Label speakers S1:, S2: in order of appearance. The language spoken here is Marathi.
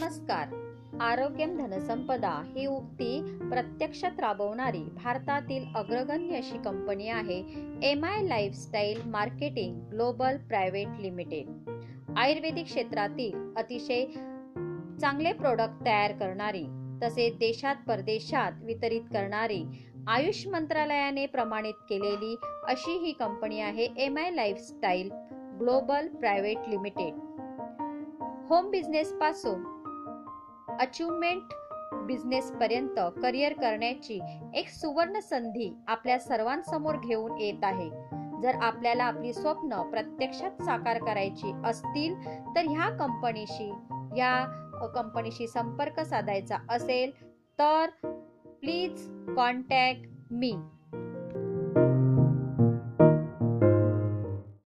S1: नमस्कार. आरोग्यम धनसंपदा ही उक्ती प्रत्यक्षात राबवणारी भारतातील अग्रगण्य अशी कंपनी आहे M I lifestyle marketing global private limited आयुर्वेदिक क्षेत्रातील अतिशय चांगले प्रोडक्ट तयार करणारी तसेच देशात परदेशात वितरित करणारी आयुष मंत्रालयाने प्रमाणित केलेली अशी ही कंपनी आहे M I lifestyle global private limited home बिझनेसपासून achievement बिझनेसपर्यंत करिअर करण्याची एक सुवर्ण संधी आपल्या सर्वांसमोर घेऊन येत आहे. जर आपल्याला आपली स्वप्न प्रत्यक्षात साकार करायची असतील तर ह्या कंपनीशी या कंपनीशी संपर्क साधायचा असेल तर प्लीज कॉन्टॅक्ट मी